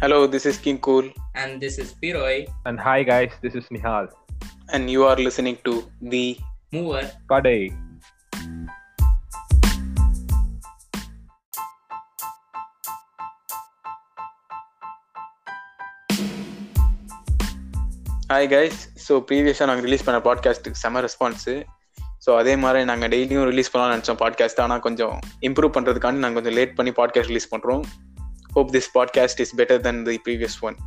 Hello, this is King Cool, And this is Piroy, And hi guys, this is Nihal. and you are listening to The mover. Padai. Hi guys so ப்ரீவியஸாக நாங்கள் release பண்ண பாட்காஸ்ட்டுக்கு செம response so அதே மாதிரி நாங்கள் டெய்லியும் release பண்ணலாம்னு நினச்சோம் பாட்காஸ்ட் ஆனால் கொஞ்சம் இம்ப்ரூவ் பண்ணுறதுக்காண்டி நாங்கள் கொஞ்சம் லேட் பண்ணி பாட்காஸ்ட் ரிலீஸ் பண்ணுறோம் hope this podcast is better than the previous one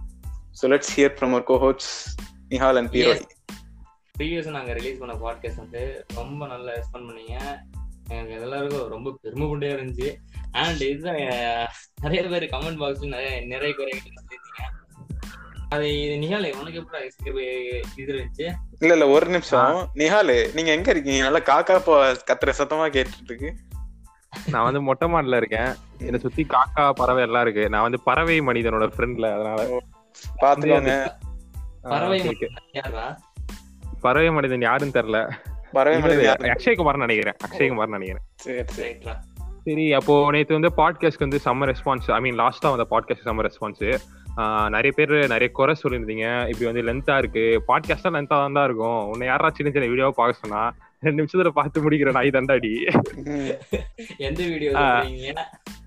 so let's hear from our cohosts Nihal and பீரோய் ப்ரீவியஸாக நாங்கள் ரிலீஸ் பண்ண பாட்காஸ்ட் வந்து ரொம்ப நல்லா ரெஸ்பாண்ட் பண்ணீங்க. எனக்கு எல்லாருக்கும் ரொம்ப பெருமைப்பட்டே இருந்துச்சு. அண்ட் இதுதான் நிறைய பேர் கமெண்ட் பாக்ஸில் நிறைய நிறைய குறைகள் சொல்லியிருந்தீங்க. அது இது நிகாலே உனக்கு எப்படி இது இருந்துச்சு? இல்ல இல்ல ஒரு நிமிஷம். நிஹால் நீங்க எங்க இருக்கீங்க? நல்லா காக்கா கத்துற சத்தமா கேட்டுட்டு இருக்கு. நான் வந்து மொட்டை மாடல இருக்கேன். என்னை சுத்தி காக்கா பறவை எல்லாம் இருக்கு. நான் வந்து பறவை மனிதனோட ஃப்ரெண்ட்ல அதனால. பாத்துக்கோங்க. பறவை மனிதன் யாருன்னு தெரியல. பறவை மனிதன்? அக்ஷய்குமார் நினைக்கிறேன். அக்ஷய்குமார் நினைக்கிறேன். சரி சரி. ரைட்ரா சரி அப்போ நேத்து வந்து பாட்காஸ்ட் வந்து செம்ம ரெஸ்பான்ஸ் ஐ மீன் லாஸ்டா வந்த பாட்காஸ்ட் செம்ம ரெஸ்பான்ஸ் நிறைய பேர் நிறைய குறை சொல்லியிருந்தீங்க. இப்படி வந்து லென்த்தா இருக்கு. பாட்காஸ்டா லென்த்தா தான் இருக்கும். உன்னை யாரா சின்ன சின்ன வீடியோவை பார்க்க சொன்னா ரெண்டு நிமிஷத்துல பார்த்து முடிக்கிற நாய் தண்டாடி. எந்த வீடியோ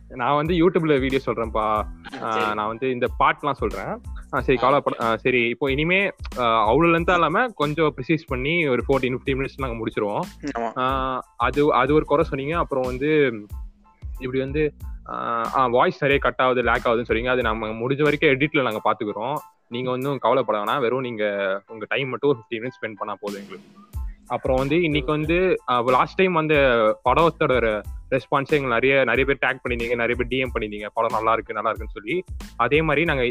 நான் வந்து யூடியூப்ல வீடியோ சொல்றேன்ப்பா. நான் வந்து இந்த பாட்லாம் சொல்றேன். சரி ஆஹ் சரி இப்போ இனிமே அவ்வளவு லென்த்தா இல்லாம கொஞ்சம் ப்ரிசைஸ் பண்ணி ஒரு ஃபோர்டீன் ஃபிஃப்டீன் மினிட்ஸ் நாங்க முடிச்சிருவோம். அது அது ஒரு குறை சொன்னீங்க. அப்புறம் வந்து இப்படி வந்து வாய்ஸ் நிறைய கட் ஆகுது லேக் ஆகுதுன்னு சொன்னீங்க அது நம்ம முடிஞ்ச வரைக்கும் எடிட்ல நாங்க பாத்துக்கிறோம். நீங்க வந்து கவலைப்பட வேணாம். வெறும் நீங்க உங்க டைம் மட்டும் ஒரு ஃபிஃப்டீன் மினிட்ஸ் ஸ்பெண்ட் பண்ணா போதும் எங்களுக்கு. அப்புறம் வந்து இன்னைக்கு வந்து லாஸ்ட் டைம் அந்த படத்தோட ரெஸ்பான்ஸ் எங்க நிறைய நிறைய பேர் டேக் பண்ணிருந்தீங்க நிறைய பேர் டிஎம் பண்ணிருந்தீங்க படம் நல்லா இருக்கு நல்லா இருக்குன்னு சொல்லி. அதே மாதிரி நாங்க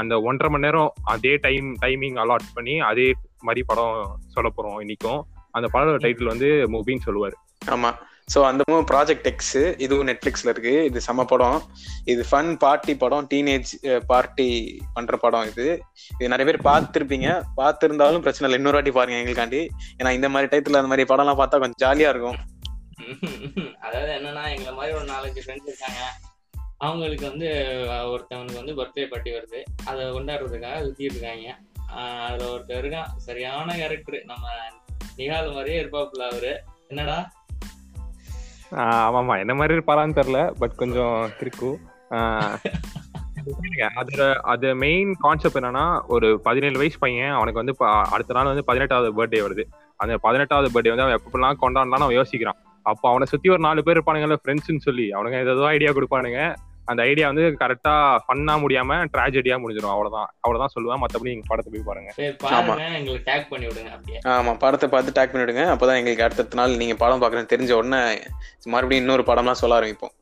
அந்த ஒன்றரை மணி நேரம் அதே டைம் டைமிங் அலாட் பண்ணி அதே மாதிரி படம் சொல்ல போறோம் இன்னைக்கும். அந்த படத்தோட டைட்டில் வந்து மூவின்னு சொல்லுவாரு. ஆமா. ஸோ அந்த மூவி ப்ராஜெக்ட் எக்ஸ் இதுவும் நெட்ஃப்ளிக்ஸில் இருக்கு. இது செம படம். இது ஃபன் பார்ட்டி படம் டீனேஜ் பார்ட்டி பண்ணுற படம் இது. இது நிறைய பேர் பார்த்துருப்பீங்க. பார்த்துருந்தாலும் பிரச்சனை இல்லை. இன்னொரு வாட்டி பாருங்க எங்களுக்காண்டி. ஏன்னா இந்த மாதிரி டயத்துல அந்த மாதிரி படம்லாம் பார்த்தா கொஞ்சம் ஜாலியாக இருக்கும். அதாவது என்னன்னா எங்களை மாதிரி ஒரு நாலஞ்சு ஃப்ரெண்ட்ஸ் இருக்காங்க. அவங்களுக்கு வந்து ஒருத்தவனுக்கு வந்து பர்த்டே பார்ட்டி வருது. அதை கொண்டாடுறதுக்காக சுத்திட்டு இருக்காங்க. அதில் ஒருத்தர் இருக்கான். சரியான கேரக்டர் நம்ம நிகால் மாதிரியே இருப்பாப்புல அவரு. என்னடா? ஆமாமா என்ன மாதிரி இருப்பாரான்னு தெரியல பட் கொஞ்சம் கிறுக்கு. ஆஹ் அது மெயின் கான்செப்ட் என்னன்னா ஒரு பதினேழு வயசு பையன் அவனுக்கு வந்து ப- அடுத்த நாள் வந்து பதினெட்டாவது பர்த்டே வருது. அந்த பதினெட்டாவது பர்த்டே வந்து அவன் எப்பெல்லாம் கொண்டாடலாம் அவன் யோசிக்கிறான். அப்போ அவனை சுத்தி ஒரு நாலு பேர் இருப்பானுங்கல்ல ஃப்ரெண்ட்ஸ்னு சொல்லி. அவனுங்க ஏதோ ஐடியா கொடுப்பானுங்க. அந்த ஐடியா வந்து கரெக்டா ஃபன்னா முடியாம ட்ராஜடியா முடிஞ்சிடும் அவ்வளவுதான். அவ்வளவுதான் சொல்லுவேன். மத்தபடி நீங்க படத்தை போய் பாருங்க. சரி பாருங்க. எங்களுக்கு டேக் பண்ணி விடுங்க அப்படியே. ஆமா படத்தை பார்த்து டேக் பண்ணிவிடுங்க அப்பதான் எங்களுக்கு அடுத்த நாள் நீங்க படம் பார்க்கறேன்னு தெரிஞ்ச உடனே மறுபடியும் இன்னொரு படம்லாம் சொல்ல ஆரம்பிப்போம்.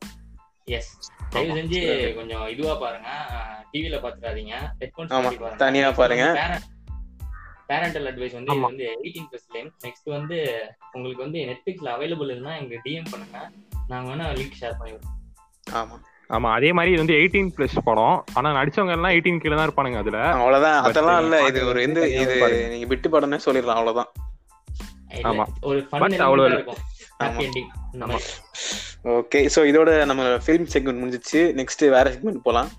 எஸ் தயவு செஞ்சு கொஞ்சம் இதுவா பாருங்க. டிவில பாத்துக்காதீங்க. ஹெட்போன்ஸ் ஆமா, தனியா பாருங்க. பேரண்டல் அட்வைஸ் வந்து. வந்து எயிட்டீன் பிளஸ் லைன் நெக்ஸ்ட் வந்து உங்களுக்கு வந்து நெட்ஃபிளிக்ஸ்ல அவைலபிள் இருந்தா எங்களுக்கு டிஎம் பண்ணுங்க. நாங்க வேணா லிங்க் ஷேர் பண்ணி விடுறோம் ஆமா. ஆமா அதே மாதிரி இது வந்து எயிட்டீன் பிளஸ் படம். ஆனா நடிச்சவங்க எல்லாம் எயிட்டீன் கீழே தான் இருப்பானுங்க அதுல. அவ்வளவுதான். அதெல்லாம் இல்ல. இது ஒரு எந்த. இது நீங்க விட்டு படம்னே சொல்லிடலாம். அவ்வளவுதான். ஆமா. ஃபன் அவ்வளவு ஓகே சோ இதோட நம்ம ஃபிலிம் செக்மெண்ட் முடிஞ்சிச்சு. நெக்ஸ்ட் வேற செக்மெண்ட் போலாம்.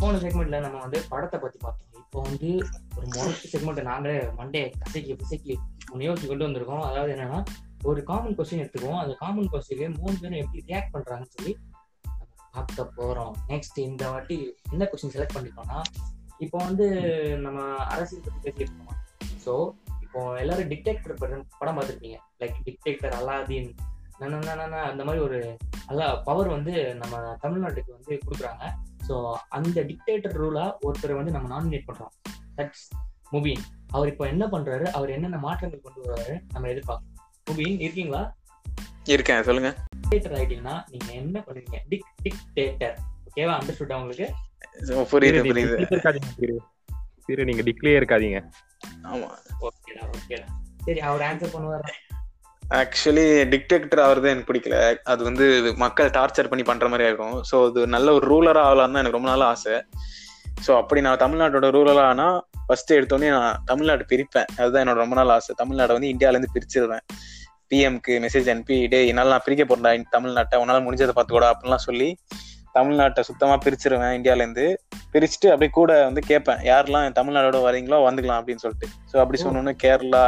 போன செக்மெண்ட்ல நம்ம வந்து படத்தை பத்தி பார்த்தோம். இப்போ வந்து ஒரு மொத்த செக்மெண்ட் நாங்களே மண்டே கசைக்கு பிசைக்கு முன்னோக்கி கொண்டு வந்திருக்கோம். அதாவது என்னன்னா ஒரு காமன் கொஸ்டின் எடுத்துக்குவோம். அந்த காமன் கொஸ்டினுக்கு மூணு பேரும் எப்படி ரியாக்ட் பண்றாங்கன்னு சொல்லி பார்க்க போறோம். நெக்ஸ்ட் இந்த வாட்டி என்ன கொஸ்டின் செலக்ட் பண்ணிருக்கோம்னா இப்போ வந்து நம்ம அரசியல் பத்தி பேசியிருக்கோம் இருக்கோம்? ஸோ இப்போ எல்லாரும் டிக்டேக்டர் படம் பார்த்துருப்பீங்க. லைக் டிக்டேக்டர் அல்லாதீன் அந்த மாதிரி ஒரு நல்லா பவர் வந்து நம்ம தமிழ்நாட்டுக்கு வந்து கொடுக்குறாங்க. ஸோ அந்த டிக்டேட்டர் ரூலா ஒருத்தரை வந்து நம்ம நாமினேட் பண்றோம். தட்ஸ் முபீன் அவர் இப்போ என்ன பண்றாரு? அவர் என்னென்ன மாற்றங்கள் கொண்டு வர்றாரு? நம்ம எதிர்பார்க்கணும் முபீன் இருக்கீங்களா? இருக்கேன் சொல்லுங்க. டிக்டேட்டர் ஆயிட்டீங்கன்னா நீங்க என்ன பண்ணுவீங்க? டிக் டிக்டேட்டர் ஓகேவா அண்டர்ஸ்டுட் உங்களுக்கு? So, புரியுது புரியுது. திரு நீங்க டிக்ளே இருக்காதீங்க. ஆமா. ஓகேடா ஓகேடா சரி அவர் ஆன்சர் பண்ணுவார்? ஆக்சுவலி டிக்டேட்டர் ஆகிறது எனக்கு பிடிக்கல. அது வந்து மக்கள் டார்ச்சர் பண்ணி பண்ற மாதிரியா இருக்கும். ஸோ அது நல்ல ஒரு ரூலரா ஆகலாம் தான் எனக்கு ரொம்ப நாள் ஆசை. ஸோ அப்படி நான் தமிழ்நாட்டோட ரூலரா ஆனா ஃபர்ஸ்ட் எடுத்தோடனே நான் தமிழ்நாடு பிரிப்பேன். அதுதான் என்னோட ரொம்ப நாள் ஆசை. தமிழ்நாடு வந்து இந்தியால இருந்து பிரிச்சிருவேன் பிஎம்க்கு மெசேஜ் அனுப்பி டே என்னால் நான் பிரிக்க போறேன்டா தமிழ்நாட்டை. உன்னால முடிஞ்சதை பார்த்துக்கூட அப்படிலாம் சொல்லி தமிழ்நாட்டை சுத்தமா பிரிச்சிருவேன் இந்தியால இருந்து பிரிச்சுட்டு அப்படியே கூட வந்து கேட்பேன் யாரெல்லாம் தமிழ்நாடோட வரீங்களோ வந்துக்கலாம் அப்படின்னு சொல்லிட்டு. ஸோ அப்படி சொன்னோன்னு கேரளா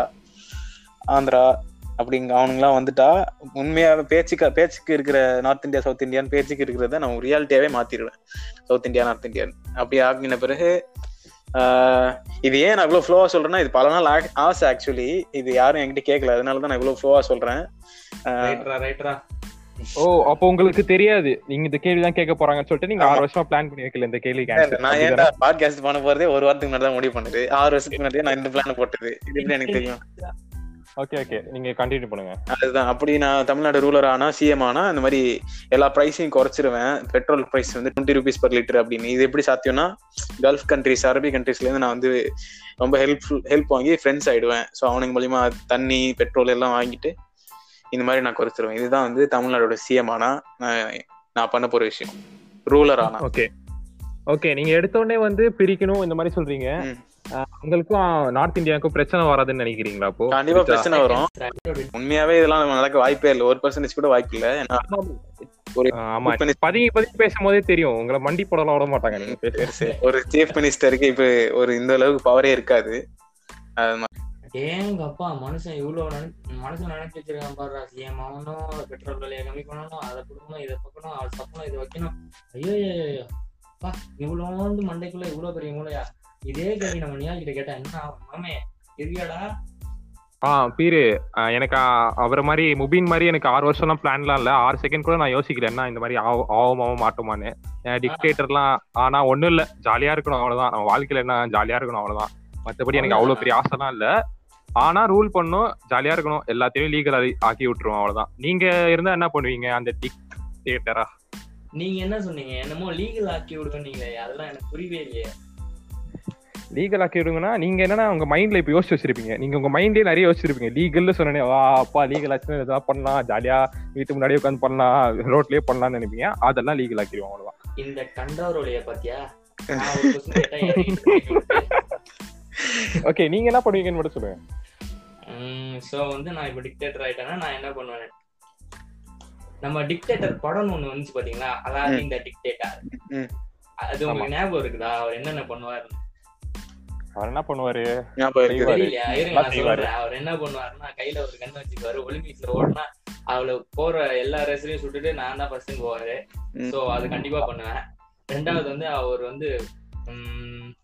ஆந்திரா அப்படிங்க அவனுங்களாம் வந்துட்டா உண்மையாவே பேச்சுக்கு பேச்சுக்கு இருக்கிற நார்த் இந்தியா சவுத் இந்தியான்னு பேச்சுக்கு இருக்கிறத நான் ரியாலிட்டியாவே மாத்திடுவேன். சவுத் இந்தியா நார்த் இந்தியான்னு அப்படி ஆகின பிறகு ஆஹ், இது ஏன் நான் இவ்வளவு ஃப்ளோவா சொல்றேன்னா இது பல நாள் ஆசை ஆக்சுவலி இது யாரும் என்கிட்ட கேட்கல. அதனால தான் நான் இவ்வளவு ஃப்ளோவா சொல்றேன். ஆஹ், ரைட்ரா ரைட்ரா ஓ அப்போ உங்களுக்கு தெரியாது. நீங்க இந்த கேள்வி தான் கேட்க போறாங்கன்னு சொல்லிட்டு நீங்க ஆறு வருஷமா பிளான் பண்ணி வைக்கல இந்த கேள்விக்கு answer. நான்? ஏன்டா பாட்காஸ்ட் பண்ண போறதே ஒரு வாரத்துக்கு முன்னாடி தான் முடிவு பண்ணது. ஆறு வருஷத்துக்கு முன்னாடியே நான் இந்த பிளான் போட்டது. இது எப்படி எனக்கு தெரியும்? ஓகே ஓகே நீங்க கண்டினியூ பண்ணுங்க. அதுதான். அப்படி நான் தமிழ்நாடு ரூலர் ஆனா சிஎம் ஆனா இந்த மாதிரி எல்லா பிரைஸையும் குறைச்சிருவேன். பெட்ரோல் பிரைஸ் வந்து டுவெண்ட்டி ருபீஸ் பர் லிட்டர் அப்படின்னு. இது எப்படி சாத்தியம்னா கல்ஃப் கண்ட்ரிஸ் அரபி கண்ட்ரீஸ்ல இருந்து நான் வந்து ரொம்ப ஹெல்ப்ஃபுல் ஹெல்ப் வாங்கி ஃப்ரெண்ட்ஸ் ஆயிடுவேன். ஸோ அவனுங்க மூலியமா தண்ணி பெட்ரோல் எல்லாம் வாங்கிட்டு இந்த மாதிரி நான் குறைச்சிருவேன். இதுதான் வந்து தமிழ்நாடோட சிஎம் ஆனா நான் பண்ண போற விஷயம். ரூலர் ஆனா. ஓகே ஓகே நீங்க எடுத்த உடனே வந்து பிரிக்கணும் இந்த மாதிரி சொல்றீங்க. உங்களுக்கும் நார்த் இந்தியாவுக்கும் பிரச்சனை வராதுன்னு நினைக்கிறீங்களா அப்போ? கண்டிப்பா பிரிச்சா? பிரச்சனை வரும். உண்மையாவே இதெல்லாம் நடக்க வாய்ப்பே இல்லை. ஒரு பர்சன்டேஜ் கூட வாய்ப்பு இல்லை. ஆமா. பதுங்கி பதுங்கி பேசும்போதே தெரியும். உங்களை மண்டி போடலாம் விட மாட்டாங்க. நீங்க. ஒரு சீஃப் மினிஸ்டருக்கு இப்ப ஒரு இந்த அளவுக்கு பவரே இருக்காது. ஏங்க அப்பா மனுஷன் இவ்வளவு மனுஷன் நினைச்சு வச்சிருக்கான் பாரு சிஎம் ஆகணும் பெட்ரோல் விலையை கம்மி பண்ணணும் அதை கொடுக்கணும் இதை பார்க்கணும் அதை தப்பணும் இதை வைக்கணும். ஐயோ அப்பா இவ்வளோண்டு மண்டைக்குள்ள இவ்வளவு பெரிய மூளையா? இதே கேள்வி நம்ம நியா கிட்ட கேட்டா என்ன ஆகும்? மாமே இருக்கியாடா ஆ பீரு எனக்கு அவரை மாதிரி முபின் மாதிரி எனக்கு ஆறு வருஷம்லாம் பிளான்லாம் இல்ல. ஆறு செகண்ட் கூட நான் யோசிக்கல என்ன இந்த மாதிரி ஆகும் ஆகுமாவோ மாட்டோமான்னு. டிக்டேட்டர்லாம் ஆனா ஒண்ணும் இல்ல. ஜாலியா இருக்கணும் அவ்வளவுதான். நம்ம வாழ்க்கையில என்ன ஜாலியா இருக்கணும் அவ்வளவுதான். மத்தபடி எனக்கு அவ்வளவு பெரிய ஆசைலாம் இல்ல. ஆனா ரூல் பண்ணும். ஜாலியா இருக்கணும். எல்லாத்தையும் லீகல் ஆக்கி விட்டுருவோம் அவ்வளவுதான். நீங்க இருந்தா என்ன பண்ணுவீங்க அந்த டிக்டேட்டரா நீங்க என்ன சொன்னீங்க? என்னமோ லீகல் ஆக்கி விடுவீங்களே அதெல்லாம் எனக்கு புரியவே இல்லையே. லீகல் ஆக்கி விடுங்கன்னா நீங்க என்னன்னா உங்க மைண்ட்ல இப்ப யோசிச்சு வச்சிருப்பீங்க. நீங்க உங்க மைண்ட்லயே நிறைய யோசிச்சிருப்பீங்க. லீகல்னு சொன்னே வா அப்பா லீகல் ஆச்சுன்னா இதெல்லாம் பண்ணலாம். ஜாலியா வீட்டு முன்னாடியே உட்காந்து பண்ணலாம். ரோட்லயே பண்ணலாம்னு நினைப்பீங்க. அதெல்லாம் லீகல் ஆக்கிடுவோம் அவ்வளவுதான். இந்த கண்டவரோடைய பாத்தியா. ஓகே நீங்க என்ன பண்ணுவீங்கன்னு மட்டும் சொல்லுங்க. சோ வந்து நான் இப்ப டிக்டேட்டர் ஆயிட்டேன்னா நான் என்ன பண்ணுவேன்? நம்ம டிக்டேட்டர் படம் ஒண்ணு வந்துச்சு பாத்தீங்களா? அதாவது இந்த டிக்டேட்டர். அது உங்களுக்கு ஞாபகம் இருக்குதா? அவர் என்னென்ன பண்ணுவாரு அவர் என்ன பண்ணுவாரு? அவர் என்ன பண்ணுவாருன்னா கையில ஒரு கண்ணு வச்சுக்குவாரு ஒலிம்பிக்ஸ்ல ஓடுனா அவள போற எல்லா ரேஸ்லயும் சுட்டுட்டு நான் தான் ஃபர்ஸ்ட் போவாரு. சோ அது கண்டிப்பா பண்ணுவேன். ரெண்டாவது வந்து அவர் வந்து உம்,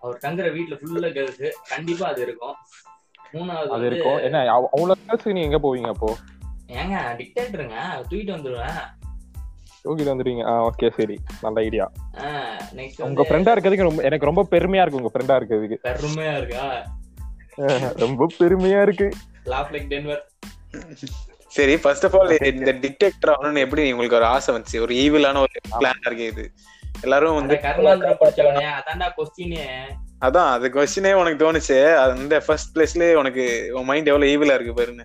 அவர் தங்குற வீட்டுல ஃபுல்லா கேர்ள்ஸ் கண்டிப்பா அது இருக்கும். மூணாவது அது இருக்கும். என்ன அவ்- அவ்வளவு கேர்ள்ஸ்க்கு நீங்க எங்க போவீங்க அப்போ? ஏங்க டிக்டேட்டருங்க தூக்கிட்டு வந்துருவேன். தூக்கிட்டு வந்துடுவீங்க ஆ ஓகே சரி. நல்ல ஐடியா உங்க வந்து ஃப்ரெண்டா இருக்கிறதுக்கு ரொம்ப எனக்கு ரொம்ப பெருமையா இருக்கு உங்க ஃப்ரெண்டா இருக்கிறதுக்கு. பெருமையா இருக்கா? ரொம்ப பெருமையா இருக்கு. லாஃப் லைக் டென்வர் சரி ஃபர்ஸ்ட் ஆஃப் ஆல் இந்த டிக்டேட்டர் ஆகணும்னு எப்படி உங்களுக்கு ஒரு ஆசை வந்துச்சு? ஒரு ஈவிலான ஒரு பிளான் இருக்கு இது. எல்லாரும் வந்து கர்மாந்திரம் படிச்சவனே அதான்டா கொஸ்டினே அதான் அது கொஸ்டினே உனக்கு தோணுச்சு. அந்த ஃபர்ஸ்ட் பிளேஸ்லயே உனக்கு உன் மைண்ட் எவ்வளவு ஈவிலா இருக்கு பாருங்க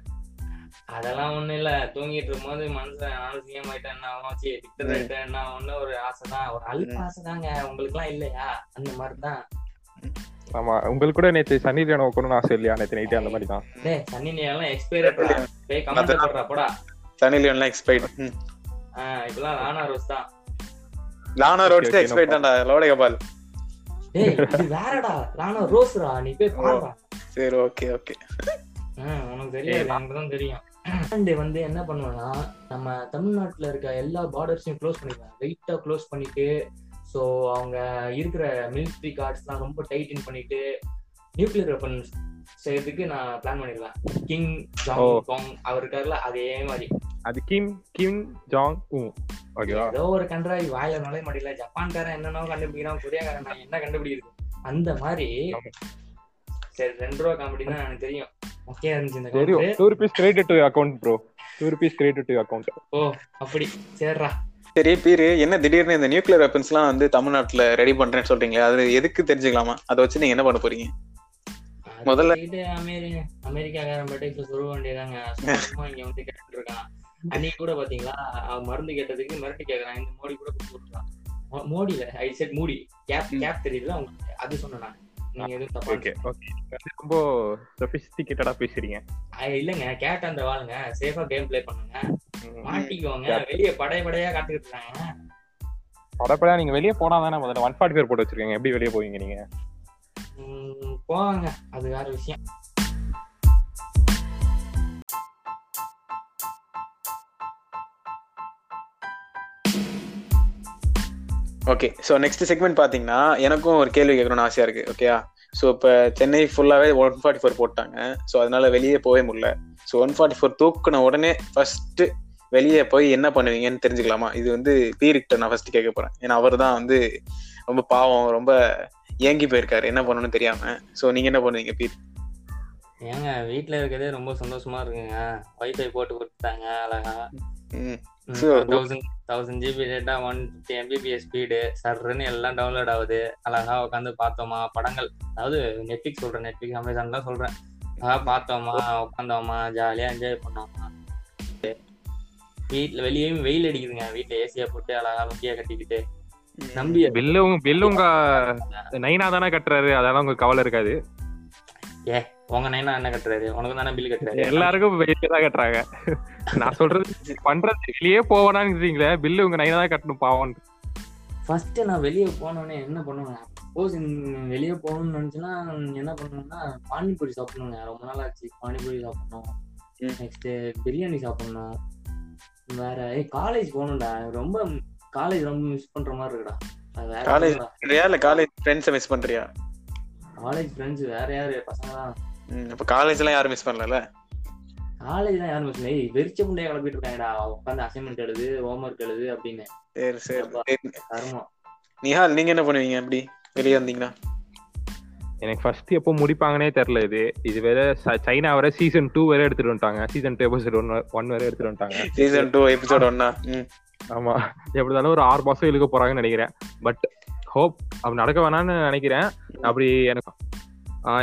அதெல்லாம் ஒண்ணும் இல்ல. தூங்கிட்டு இருக்கும்போது மனுஷன் நானும் சிஎம் என்ன ஆகும்? சரி டிக்டர் ஆயிட்டேன் என்ன ஆகும்னு ஒரு ஆசைதான். ஒரு அல்ப ம். ஆசைதாங்க. உங்களுக்கு எல்லாம் இல்லையா? அந்த மாதிரிதான். ஆமா உங்களுக்கு கூட நேத்து சன்னி லியோன் வைக்கணும்னு ஆசை இல்லையா? நேத்து நைட்டு அந்த மாதிரி தான் டேய் சன்னி எல்லாம் எக்ஸ்பைரட் போய் கமெண்ட் போடுறா போடா. சனி லியோன்லாம் எக்ஸ்பைட் ஆஹ் இப்பெல்லாம் லானா ரோஸ் தான். லானா okay, எக்ஸ்பைட் தான்டா. லோட கபால் டேய் இது வேறடா. லானா ரோஸ்ரா நீ போய் பாருடா சரி ஓகே ஓகே ஆஹ் உனக்கு தெரியாது. எனக்கு தான் தெரியும். அண்ட் வந்து என்ன பண்ணுவேன்னா நம்ம தமிழ்நாட்டுல இருக்க எல்லா பார்டர்ஸையும் க்ளோஸ் பண்ணிடுவேன். வெயிட்டா க்ளோஸ் பண்ணிட்டு ஸோ அவங்க இருக்கிற மிலிட்ரி கார்ட்ஸ்லாம் ரொம்ப டைட்டன் பண்ணிட்டு நியூக்ளியர் வெப்பன்ஸ் செய்யறதுக்கு நான் பிளான் பண்ணிடுவேன். King Jong. காங் அவர் இருக்கார்ல அதே மாதிரி. அது கிம் கிம் ஜாங் ஏதோ ஒரு கண்ட்ராய் வாயில நுழைய மாட்டேல ஜப்பான்காரன் என்னென்னோ கண்டுபிடிக்கிறான் கொரியாக்காரன் நான் என்ன கண்டுபிடிக்கிறது அந்த மாதிரி. சரி ரெண்டு ரூபா காமெடி தான் எனக்கு தெரியும். ஓகே இருந்துச்சு இந்த தெரியும் rupees credit to account bro two rupees credit to account ஓ அப்படி. சரிடா சரி பீரு என்ன திடீர்னு இந்த நியூக்ளியர் வெப்பன்ஸ்லாம் வந்து தமிழ்நாட்டுல ரெடி பண்றேன்னு சொல்றீங்க அது எதுக்கு தெரிஞ்சுக்கலாமா? அதை வச்சு நீங்க என்ன பண்ண போறீங்க? முதல்ல- முதல்ல அமெரி அமெரிக்காக்காரன் பட்டைக்கு சொல்ல வேண்டியதாங்க இங்க வந்து கேட்டுட்டு இருக்கான் அன்னைக்கு கூட பாத்தீங்களா அவன் மருந்து கேட்டதுக்கு மிரட்டி கேக்குறான். இந்த மோடி கூட கொடுத்து விட்டுறான் மோ- மோடில ஐ செட் மூடி. கேப். கேப் தெரியுதுல உங்களுக்கு? அது சொன்னேன் ரொம்ப சொபிஸ்டிகேட்டடா பேசுறீங்க. இல்லங்க கேட்ட அந்த வாளுங்க. சேஃபா கேம் ப்ளே பண்ணுங்க. மாட்டிக்குவாங்க வெளிய படை படையா காத்துக்கிட்டு இருக்காங்க. நீங்க வெளியே போனா தானே முதல்ல? ஒன் ஃபார்ட்டி பேர் போட்டு வச்சிருக்கீங்க. எப்படி வெளியே போவீங்க நீங்க? போவாங்க. அது வேற விஷயம். ஓகே ஸோ நெக்ஸ்ட் செக்மெண்ட் பார்த்தீங்கன்னா எனக்கும் ஒரு கேள்வி கேட்கணும்னு ஆசையா இருக்கு ஓகேயா ஸோ இப்போ சென்னை ஃபுல்லாகவே ஒன் ஃபார்ட்டி ஃபோர் போட்டாங்க. ஸோ அதனால வெளியே போகவே முடியல. ஸோ ஒன் ஃபார்ட்டி ஃபோர் தூக்குன உடனே ஃபர்ஸ்ட் வெளியே போய் என்ன பண்ணுவீங்கன்னு தெரிஞ்சுக்கலாமா? இது வந்து பீரிக்ட்ட நான் ஃபர்ஸ்ட் கேட்க போறேன். ஏன்னா அவர் தான் வந்து ரொம்ப பாவம் ரொம்ப ஏங்கி போயிருக்காரு. என்ன பண்ணணும்னு தெரியாம. ஸோ நீங்க என்ன பண்ணுவீங்க பீர்? ஏங்க வீட்ல இருக்கதே ரொம்ப சந்தோஷமா இருக்குங்க. வைஃபை போட்டு கொடுத்தாங்க அழகா. Thousand thousand GB data one fifty MBPS speed சர்ன்னு எல்லாம் டவுன்லோட் ஆகுது. அழகா உட்காந்து பார்த்தோமா? படங்கள். அதாவது நெட்ஃபிக்ஸ் சொல்றேன். நெட்ஃபிக்ஸ் அமேசான்லாம் சொல்றேன். அழகா பார்த்தோமா? உட்காந்தோமா ஜாலியா என்ஜாய் பண்ணோமா? வீட்ல வெளியேயும் வெயில் அடிக்குதுங்க. வீட்ல ஏசியா போட்டு அழகா முக்கிய கட்டிக்கிட்டு. நம்பி பில்லு பில்லு உங்க நைனா தானே கட்டுறாரு. அதெல்லாம் உங்களுக்கு கவலை இருக்காது. ஏ உங்க நைனா என்ன கட்டுறாரு? உனக்கு தானே பில் கட்டுறாரு? எல்லாருக்கும் வெளியே தான் கட்டுறாங்க. நான் சொல்றது பண்றது வெளியே போவானாங்கிறீங்களே பில்லு உங்க நைனா தான் கட்டணும் பாவம். ஃபர்ஸ்ட் நான் வெளியே போனோடனே என்ன பண்ணுவேன்? சப்போஸ் வெளியே போகணும்னு நினைச்சுன்னா என்ன பண்ணுவேன்னா பானிபூரி சாப்பிடணுங்க. ரொம்ப நாள் ஆச்சு. பானிபூரி சாப்பிடணும். நெக்ஸ்ட் பிரியாணி சாப்பிடணும். வேற ஏய் காலேஜ் போகணும்டா. ரொம்ப காலேஜ் ரொம்ப மிஸ் பண்ற மாதிரி இருக்குடா. College? இல்ல காலேஜ் ஃப்ரெண்ட்ஸை மிஸ் பண்றியா? காலேஜ் ஃப்ரெண்ட்ஸ் வேற யாரு? பசங்க தான் ம், அப்ப காலேஜ் எல்லாம் யாரும் மிஸ் பண்ணல காலேஜ் தான் யாரும் மிஸ் பண்ணல. வெறிச்ச முண்டையை கிளப்பிட்டு இருக்காங்கடா. உட்காந்து அசைன்மெண்ட் எழுது ஹோம்ஒர்க் எழுது அப்படின்னு. சரி சரி. கருமம். நிஹால் நீங்க என்ன பண்ணுவீங்க அப்படி வெளியே வந்தீங்கன்னா? எனக்கு ஃபர்ஸ்ட் எப்போ முடிப்பாங்கன்னே தெரியல இது. இது வேற ச- சைனா வேற சீசன் டூ வேற எடுத்துட்டு வந்துட்டாங்க. Season two episode one one வேற எடுத்துட்டு வந்துட்டாங்க. சீசன் டூ எபிசோட் ஒன்னா ம். ஆமா. எப்படி இருந்தாலும் ஒரு ஆறு மாசம் இழுக்க போறாங்கன்னு நினைக்கிறேன். பட் ஹோப் அப்படி நடக்க வேணாம்னு நினைக்கிறேன். அப்படி எனக்கு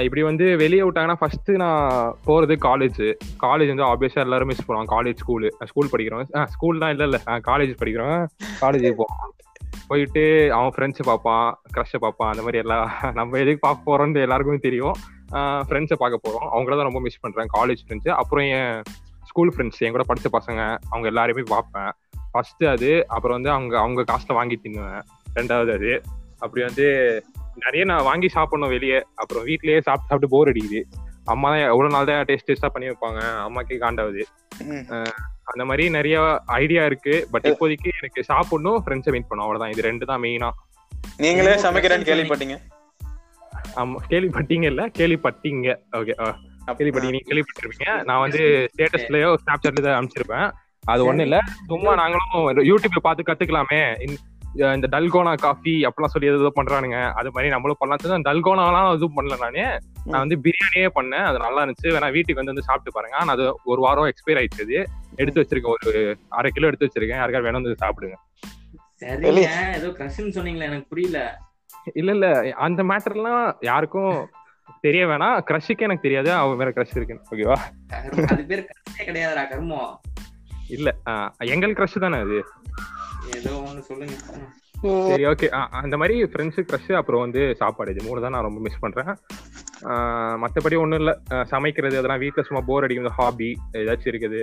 இப்படி வந்து வெளியே விட்டாங்கன்னா ஃபர்ஸ்ட் நான் போறது காலேஜ் காலேஜ் வந்து ஆப்வியஸா எல்லாரும் மிஸ் பண்ணுவாங்க. காலேஜ் ஸ்கூலு ஸ்கூல் படிக்கிறோம் ஸ்கூல் தான் இல்ல இல்ல. காலேஜ் படிக்கிறோம் காலேஜ் போவோம் போயிட்டு அவன் ஃப்ரெண்ட்ஸை பார்ப்பான். க்ரஷை பார்ப்பான். அந்த மாதிரி எல்லாம் நம்ம எதுக்கு பார்க்க போறோம்னு எல்லாருக்குமே தெரியும். ஃப்ரெண்ட்ஸை பார்க்க போறோம். அவங்கள தான் ரொம்ப மிஸ் பண்றேன். காலேஜ் ஃப்ரெண்ட்ஸ் அப்புறம் என் ஸ்கூல் ஃப்ரெண்ட்ஸ் என் கூட படித்த பசங்க அவங்க எல்லாரையுமே பார்ப்பேன். ஃபர்ஸ்ட் அது அப்புறம் வந்து அவங்க அவங்க காசில் வாங்கி தின்னுவேன். ரெண்டாவது அது. அப்படி வந்து நிறைய நான் வாங்கி சாப்பிடணும் வெளியே. அப்புறம் வீட்லயே சாப்பிட்டு சாப்பிட்டு போர் அடிக்குது. அம்மா தான் எவ்வளவு நாள் தான் டேஸ்ட் டேஸ்டா பண்ணி வைப்பாங்க. அம்மாக்கே காண்டாவது. அந்த மாதிரி நிறைய ஐடியா இருக்கு. பட் இப்போதைக்கு எனக்கு சாப்பிடணும் ஃப்ரெண்ட்ஸை மீட் பண்ணும் அவ்வளவுதான். இது ரெண்டு தான் மெயினா நீங்களே சமைக்கிறேன்னு பிரச்சனை கேள்விப்பட்டீங்க? ஆமா கேள்விப்பட்டீங்க இல்ல? கேள்விப்பட்டீங்க. ஓகே கேள்விப்பட்டீங்க நீங்க கேள்விப்பட்டிருப்பீங்க. நான் வந்து ஸ்டேட்டஸ்லயோ ஸ்னாப்சாட்ல அனுப்பிச்சிருப்பேன். அது ஒண்ணு இல்ல. சும்மா நாங்களும் யூடியூப்ல பார்த்து கத்துக்கலாமே. இந்த- டல்கோனா காஃபி அப்படிலாம் சொல்லி ஏதோ பண்றானுங்க. அது மாதிரி நம்மளும் பண்ணலாம். டல்கோனாலாம் எதுவும் பண்ணல நானே. நான் வந்து பிரியாணியே பண்ணேன். அது நல்லா இருந்துச்சு. வேணா வீட்டுக்கு வந்து வந்து சாப்பிட்டு பாருங்க. ஆனா அது ஒரு வாரம் எக்ஸ்பைர் ஆயிடுச்சு. எடுத்து வச்சிருக்கேன். ஒரு அரை கிலோ எடுத்து வச்சிருக்கேன். யாருக்காவது வேணும் வந்து சாப்பிடுங்க. சரிங்க. ஏதோ கிரஷ்ன்னு சொன்னீங்களே எனக்கு புரியல. இல்ல இல்ல. அந்த மேட்டர்லாம் யாருக்கும் தெரிய வேணாம். க்ரஷுக்கு எனக்கு தெரியாது. அவன் வேற க்ரஷ் இருக்கு ஓகேவா. அது பேர் கிரஷே கிடையாதுடா கருமம். இல்ல ஆஹ் எங்கள் க்ரஷ் தானே அது? ஏதோ ஒண்ணு சொல்லுங்க. சரி ஓகே அந்த மாதிரி ஃப்ரெண்ட்ஸு க்ரஷ் அப்புறம் வந்து சாப்பாடு. இது மூணு தான் நான் ரொம்ப மிஸ் பண்றேன். ஆஹ் மத்தபடி ஒண்ணும் இல்ல. சமைக்கிறது அதெல்லாம் வீட்ல சும்மா போர் அடிக்கும் ஹாபி ஏதாச்சும் இருக்குது.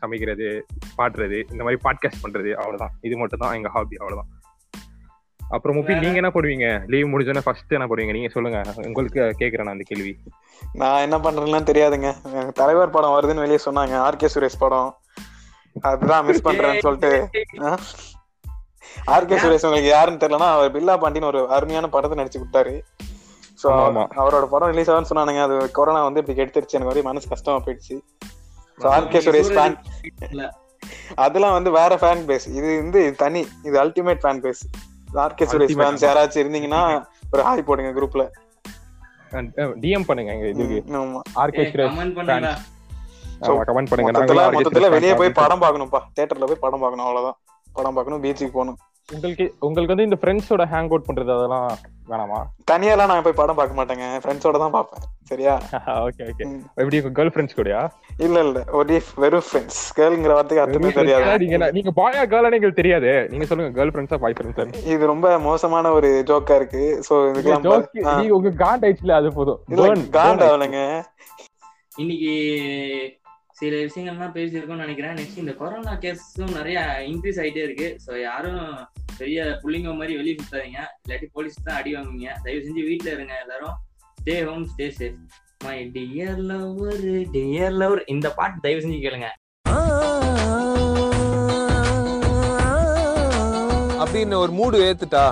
சமைக்கிறது பாடுறது இந்த மாதிரி பாட்காஸ்ட் பண்றது அவ்வளவுதான். இது மட்டும் தான் எங்க ஹாபி அவ்வளவுதான். அப்புறம் முப்பி நீங்க என்ன பண்ணுவீங்க லீவ் முடிஞ்சோன்னே ஃபர்ஸ்ட் என்ன பண்ணுவீங்க நீங்க சொல்லுங்க. உங்களுக்கு கேக்குறேன் நான் அந்த கேள்வி. நான் என்ன பண்றேன்லாம் தெரியாதுங்க. தலைவர் படம் வருதுன்னு வெளியே சொன்னாங்க. ஆர்கே சுரேஷ் படம். அதுதான் மிஸ் பண்றேன்னு சொல்லிட்டு. ஆர்கே சுரேஷ் உங்களுக்கு யாருன்னு தெரியலனா அவர் பில்லா பாண்டின்னு ஒரு அருமையான படத்தை நடிச்சு விட்டாரு சோ. அவரோட படம் ரிலீஸ் ஆகும்னு சொன்னானுங்க. அது கொரோனா வந்து இப்படி கெடுத்துருச்சு எனக்கு ஒரே மனசு கஷ்டமா போயிடுச்சு. So RK Suresh fan. அதெல்லாம் வந்து வேற ஃபேன் பேஸ் இது வந்து தனி. இது ultimate fan base RK Suresh Ultimate fans யாராச்சும் இருந்தீங்கன்னா ஒரு ஹாய் போடுங்க குரூப்ல டிஎம் பண்ணுங்க எங்க இதுக்கு. ஆமா. ஆர்கே சுரேஷ் கமெண்ட் பண்ணுங்க. கமெண்ட் பண்ணுங்க. மொத்தத்துல வெளியே போய். படம் பார்க்கணும்ப்பா. தியேட்டர்ல போய் படம் பார்க்கணும் அவ்வளவுதான். படம் பார்க்கணும் பீச்சுக்கு போகணும். உங்களுக்கு உங்களுக்கு வந்து இந்த ஃப்ரெண்ட்ஸோட ஹேங் அவுட் பண்றது அதெல்லாம் வேணாமா? தனியாலாம் நான் போய் படம் பார்க்க மாட்டேங்க. ஃப்ரெண்ட்ஸோட தான் பார்ப்பேன். சரியா? Okay okay. எப்படி கேர்ள் ஃப்ரெண்ட்ஸ் கூடயா? இல்ல இல்ல. ஒரே வெறும் ஃப்ரெண்ட்ஸ் கேர்ள்ங்கிற வார்த்தைக்கு அர்த்தமே தெரியாது. நீங்க நீங்க பாயா கேர்ளா எங்களுக்கு தெரியாது. நீங்க சொல்லுங்க கேர்ள் ஃப்ரெண்ட்ஸா பாய் ஃப்ரெண்ட்ஸா இது ரொம்ப மோசமான ஒரு ஜோக்கா இருக்கு. சோ இதுக்கெல்லாம் ஆ. நீங்க உங்க காண்ட் ஆயிடுச்சுல அது போதும். காண்ட் ஆகலைங்க. இன்னைக்கு சில விஷயங்கள்லாம் பேசியிருக்கோம்னு நினைக்கிறேன். நெக்ஸ்ட் இந்த கொரோனா கேஸும் நிறைய இன்க்ரீஸ் ஆகிட்டே இருக்கு. ஸோ யாரும் பெரிய புள்ளிங்க மாதிரி வெளியே சுத்தாதீங்க. இல்லாட்டி போலீஸ் தான் அடி வாங்குவீங்க. தயவு செஞ்சு வீட்டில் இருங்க எல்லாரும். Stay home stay safe my dear lover dear lover இந்த பாட்டு தயவு செஞ்சு கேளுங்க. அப்படின்னு ஒரு மூடு ஏத்துட்டா?